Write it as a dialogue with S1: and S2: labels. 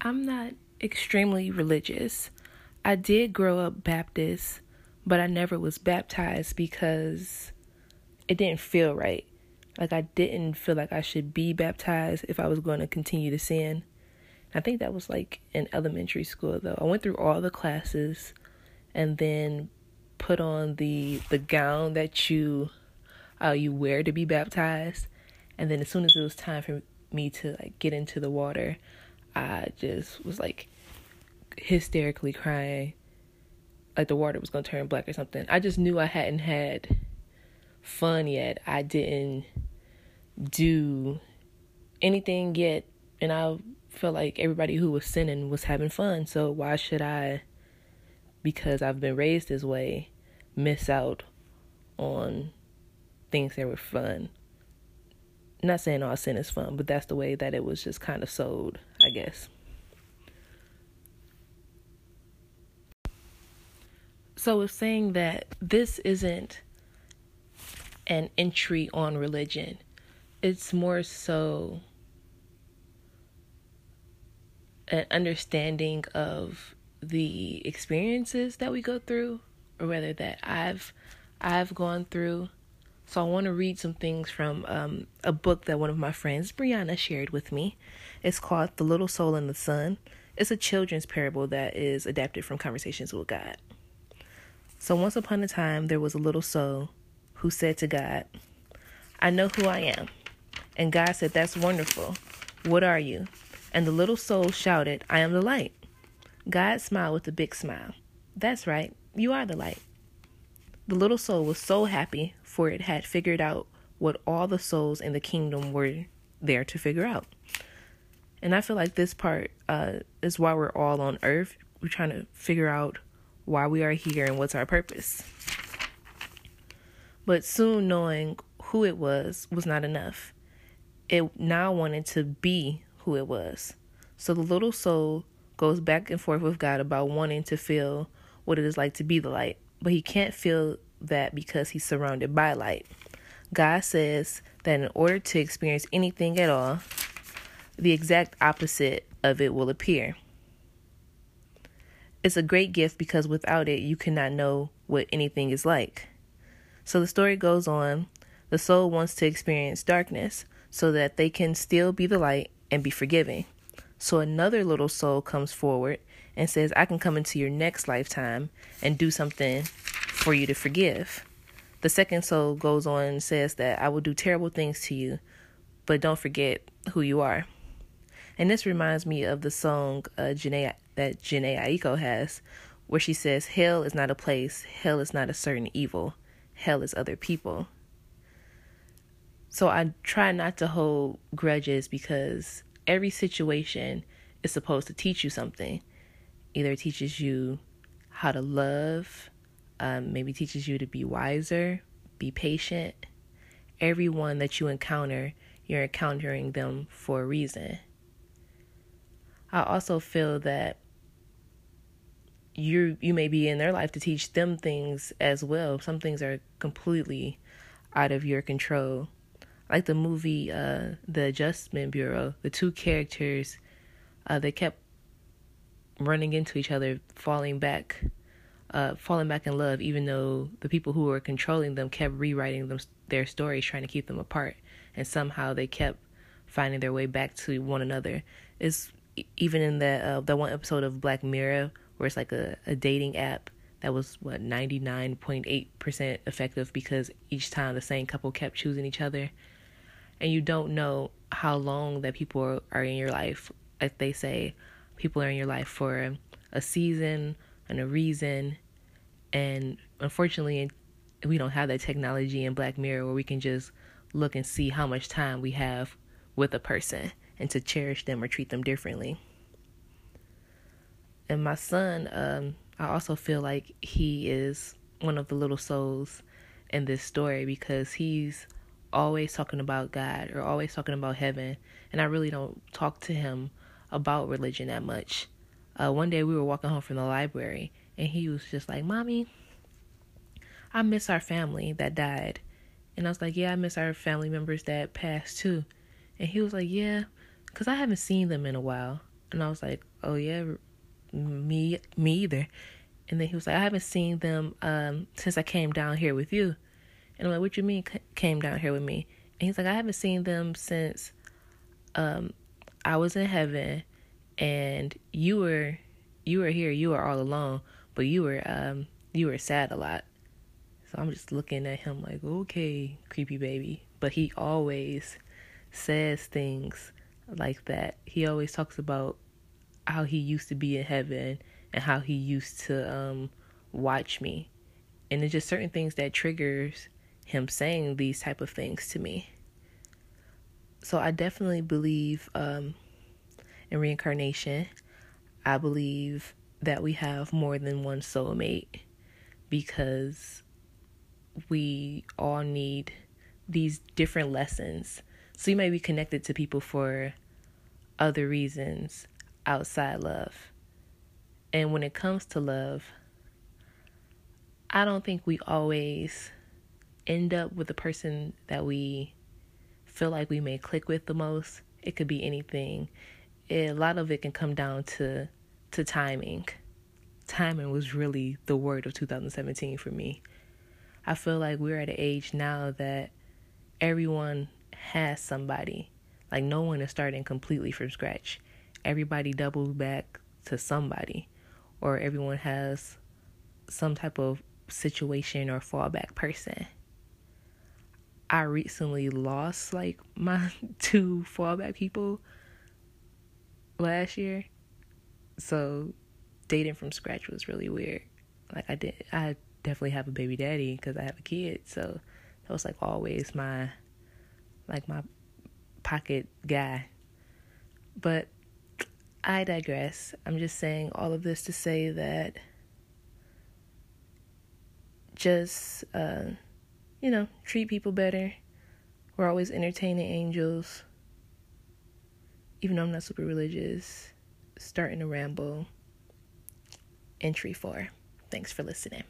S1: I'm not extremely religious. I did grow up Baptist, but I never was baptized because it didn't feel right. Like I didn't feel like I should be baptized if I was going to continue to sin. I think that was like in elementary school though. I went through all the classes and then put on the the gown that you uh you wear to be baptized. And then as soon as it was time for me to like get into the water, I just was like hysterically crying like the water was to turn black or something. I just knew I hadn't had fun yet. I didn't do anything yet and I felt like everybody who was sinning was having fun. So why should I because I've been raised this way miss out on things that were fun? Not saying all sin is fun, but that's the way that it was just kind of sold, I guess. So it's saying that this isn't an entry on religion. It's more so an understanding of the experiences that we go through or whether that I've I've gone through. So I want to read some things from um, a book that one of my friends, Brianna, shared with me. It's called The Little Soul and the Sun. It's a children's parable that is adapted from Conversations with God. So once upon a time there was a little soul who said to God, I know who I am. And God said, That's wonderful. What are you? And the little soul shouted, I am the light. God smiled with a big smile. That's right, you are the light. The little soul was so happy, for it had figured out what all the souls in the kingdom were there to figure out. And I feel like this part uh, is why we're all on earth. We're trying to figure out why we are here and what's our purpose. But soon knowing who it was was not enough. It now wanted to be who it was. So the little soul goes back and forth with God about wanting to feel what it is like to be the light, but he can't feel that because he's surrounded by light. God says that in order to experience anything at all, the exact opposite of it will appear. It's a great gift because without it, you cannot know what anything is like. So the story goes on. The soul wants to experience darkness so that they can still be the light and be forgiving. So another little soul comes forward and says, I can come into your next lifetime and do something for you to forgive. The second soul goes on and says that I will do terrible things to you, but don't forget who you are. And this reminds me of the song uh, Jhené, that Jhené Aiko has, where she says, Hell is not a place, hell is not a certain evil, hell is other people. So I try not to hold grudges because every situation is supposed to teach you something. Either it teaches you how to love, um, maybe teaches you to be wiser, be patient. Everyone that you encounter, you're encountering them for a reason. I also feel that you you may be in their life to teach them things as well. Some things are completely out of your control. Like the movie uh The Adjustment Bureau, the two characters uh they kept running into each other, falling back uh falling back in love even though the people who were controlling them kept rewriting them their stories trying to keep them apart and somehow they kept finding their way back to one another. It's even in that uh, that one episode of Black Mirror where it's like a, a dating app that was what 99.8% effective because each time the same couple kept choosing each other and you don't know how long that people are, in your life like they say people are in your life for a season and a reason and unfortunately we don't have that technology in black mirror where we can just look and see how much time we have with a person and to cherish them or treat them differently. And my son, um, I also feel like he is one of the little souls in this story because he's always talking about God or always talking about heaven. And I really don't talk to him about religion that much. Uh, one day we were walking home from the library and he was just like, Mommy, I miss our family that died. And I was like, Yeah, I miss our family members that passed too. And he was like, Yeah, because I haven't seen them in a while. And I was like, oh yeah, me me either. And then he was like, I haven't seen them um, since I came down here with you. And I'm like, what you mean came down here with me? And he's like, I haven't seen them since um, I was in heaven and you were you were here, you were all alone, but you were um you were sad a lot. So I'm just looking at him like, okay, creepy baby. But he always says things like that. He always talks about how he used to be in heaven and how he used to um watch me. And it's just certain things that triggers him saying these type of things to me. So I definitely believe um in reincarnation. I believe that we have more than one soulmate because we all need these different lessons. So you may be connected to people for other reasons outside love. And when it comes to love, I don't think we always end up with the person that we feel like we may click with the most. It could be anything. It, a lot of it can come down to to timing. Timing was really the word of 2017 for me. I feel like we're at an age now that everyone has somebody. Like no one is starting completely from scratch. Everybody doubles back to somebody, or everyone has some type of situation or fallback person. I recently lost like my two fallback people last year. So dating from scratch was really weird. Like I did I definitely have a baby daddy cuz I have a kid. So that was like always my like my pocket guy. But I digress. I'm just saying all of this to say that just uh you know, treat people better. We're always entertaining angels. Even though I'm not super religious, starting to ramble. Entry four. Thanks for listening.